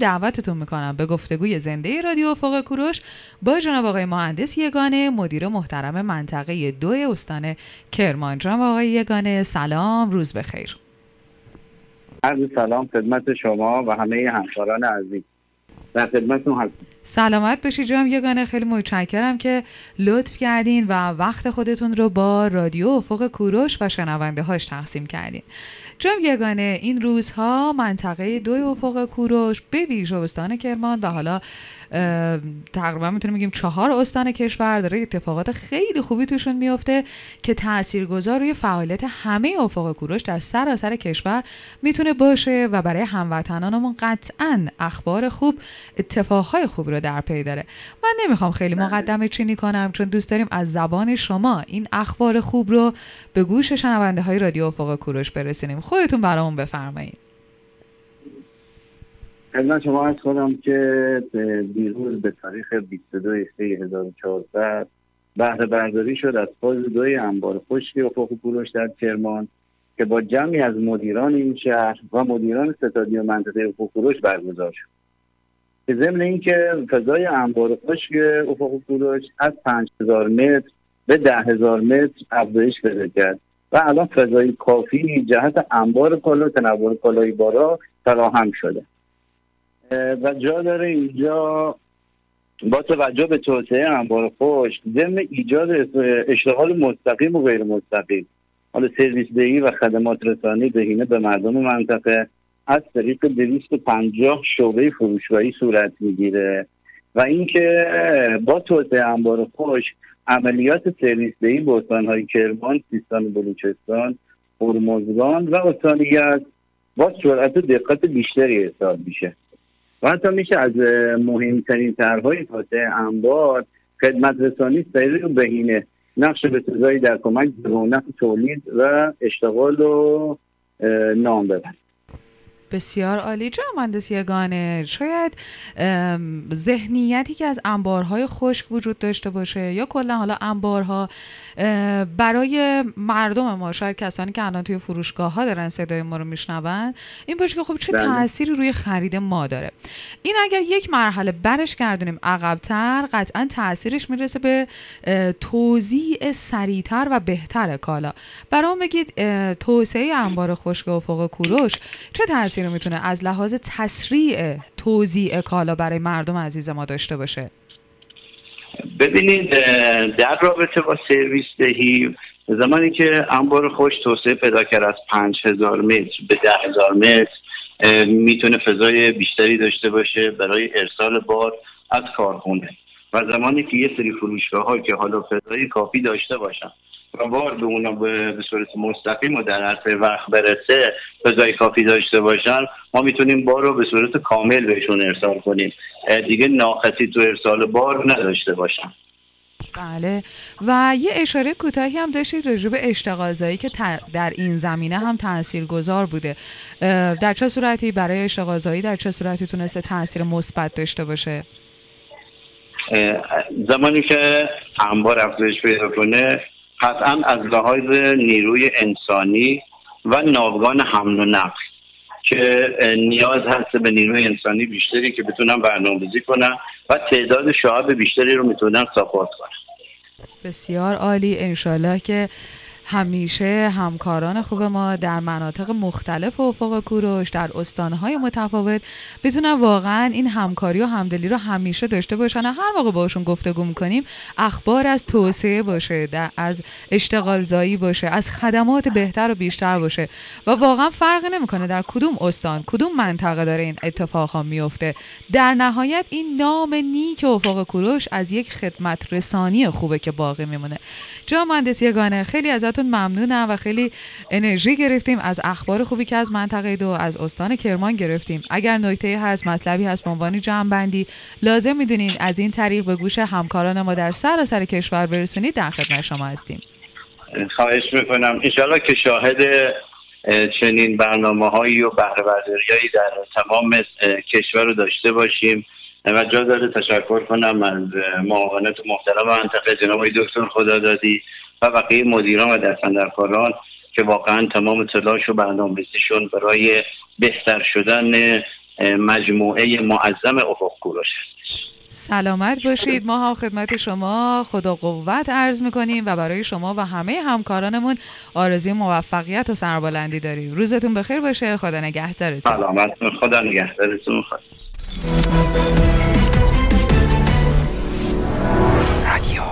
دعوتتون می‌کنم. به گفتگوی زنده رادیو افق کوروش با جناب آقای مهندس یگانه مدیر محترم منطقه دو استان کرمان جناب آقای یگانه سلام روز بخیر. عرض سلام خدمت شما و همه همکاران عزیز. در خدمتتون هستم. سلامت باشید. جناب یگانه خیلی متشکرم که لطف کردین و وقت خودتون رو با رادیو افق کوروش و شنونده هاش تقسیم کردین. جناب یگانه این روزها منطقه دوی افق کوروش به ویژه استان کرمان و حالا تقریبا می‌تونیم بگیم چهار استان کشور داره اتفاقات خیلی خوبی توشون میفته که تاثیرگذار روی فعالیت همه افق کوروش در سراسر کشور می‌تونه باشه و برای هموطنانمون قطعا اخبار خوب اتفاقهای خوب در پی داره. من نمی‌خوام خیلی بله. مقدمه چینی کنم چون دوست داریم از زبان شما این اخبار خوب رو به گوش شنونده های رادیو افق کوروش برسونیم. خودتون برامون بفرمایید. خدمت شما از خودم که دیروز به تاریخ 22 1400 بهره برداری شد از فاز دوی انبار خشک افق کوروش در کرمان که با جمعی از مدیران این شهر و مدیران ستادی و منطقه افق کوروش برگزار شد. که ضمن اینکه فضای انبار خشک افق کوروش از 5000 متر به 10000 متر افزایش پیدا کرد و الان فضای کافی جهت انبار کالا تنوع کالای بارا فراهم شده. و جا داره اینجا با توجه به توسعه انبار خشک ضمن ایجاد اشتغال مستقیم و غیر مستقیم. حالا سرویس دهی و خدمات رسانی بهینه به مردم منطقه. از طریق 250 شعبه فروشگاهی صورت می‌گیره و اینکه با توسعه انبار خشک عملیات سرویس دهی به استانهای کرمان، سیستان بلوچستان، هرمزگان و استان با سرعت و دقت بیشتری حساب میشه. و حتی میشه از مهمترین طرحهای توسعه انبار خدمت رسانی سریع و بهینه. نقش به در کمک به رونق تولید و اشتغال و نام ببرد بسیار عالی. جا مهندس یگانه شاید ذهنیتی که از انبارهای خشک وجود داشته باشه یا کلا حالا انبارها برای مردم ما شاید کسانی که الان توی فروشگاه ها دارن صدای ما رو میشنون این باشه که خب چه بله. تأثیری روی خرید ما داره. این اگر یک مرحله برش گردونیم عقبتر قطعا تاثیرش می‌رسه به توزیع سریعتر و بهتر کالا. برام بگید توسعه انبار خشک افق کوروش چه تاثیری رو می‌تونه از لحاظ تسریع توزیع کالا برای مردم عزیز ما داشته باشه؟ ببینید در رابطه با سرویس دهی زمانی که انبار خوش توسعه پیدا کرد از 5000 متر به 10000 متر می‌تونه فضای بیشتری داشته باشه برای ارسال بار از کارخونه. و زمانی که یه سری فروشگاه که حالا فضای کافی داشته باشن و بار به اونا به صورت مستقیم و در عرصه وقت برسه فضای کافی داشته باشن ما می‌تونیم بار رو به صورت کامل بهشون ارسال کنیم. دیگه ناقصی تو ارسال بار نداشته باشن. بله. و یه اشاره کوتاهی هم داشتید راجع به اشتغالزایی که در این زمینه هم تأثیر گذار بوده در چه صورتی؟ برای اشتغالزایی در چه صورتی تونسته تاثیر مثبت داشته باشه؟ زمانی که انبار افزایش پیدا کنه قطعا از لحاظ نیروی انسانی و ناوگان حمل و نقل که نیاز هست به نیروی انسانی بیشتری که بتونن برنامه‌ریزی کنن و تعداد شعب بیشتری رو می‌تونن ساپورت کنن. بسیار عالی. انشالله که همیشه همکاران خوب ما در مناطق مختلف افق کوروش در استانهای متفاوت بتونن واقعا این همکاری و همدلی رو همیشه داشته باشن و هر موقع باشون گفتگو می‌کنیم اخبار از توسعه باشه از اشتغال زایی باشه از خدمات بهتر و بیشتر باشه و واقعا فرق نمی‌کنه در کدوم استان کدوم منطقه داره این اتفاق ها میفته در نهایت این نام نیک افق کوروش از یک خدمت رسانی خوبه که باقی میمونه. جا مهندس یگانه خیلی ازت ازتون ممنونم و خیلی انرژی گرفتیم از اخبار خوبی که از منطقه دو از استان کرمان گرفتیم. اگر نکته هست مطلبی هست به عنوان بندی لازم می‌دونین از این طریق به گوش همکاران ما در سراسر کشور برسونید در خدمت شما هستیم. خواهش می‌کنم. انشاءالله که شاهد چنین برنامه هایی و بهره در تمام کشور رو داشته باشیم. و جا داره تشکر کنم از معاونت محترم منطقه جناب دکتر خدا دادی و بقیه مدیران و دستندرکاران که واقعا تمام تلاش و برنامه‌ریزیشون برای بهتر شدن مجموعه معظم افق کوروش سلامت باشید. ما ها خدمت شما خدا قوت عرض می‌کنیم و برای شما و همه همکارانمون آرزوی موفقیت و سربلندی داریم. روزتون بخیر باشه. خدا نگهدارتون. سلامت. خدا نگهدارتون. رادیو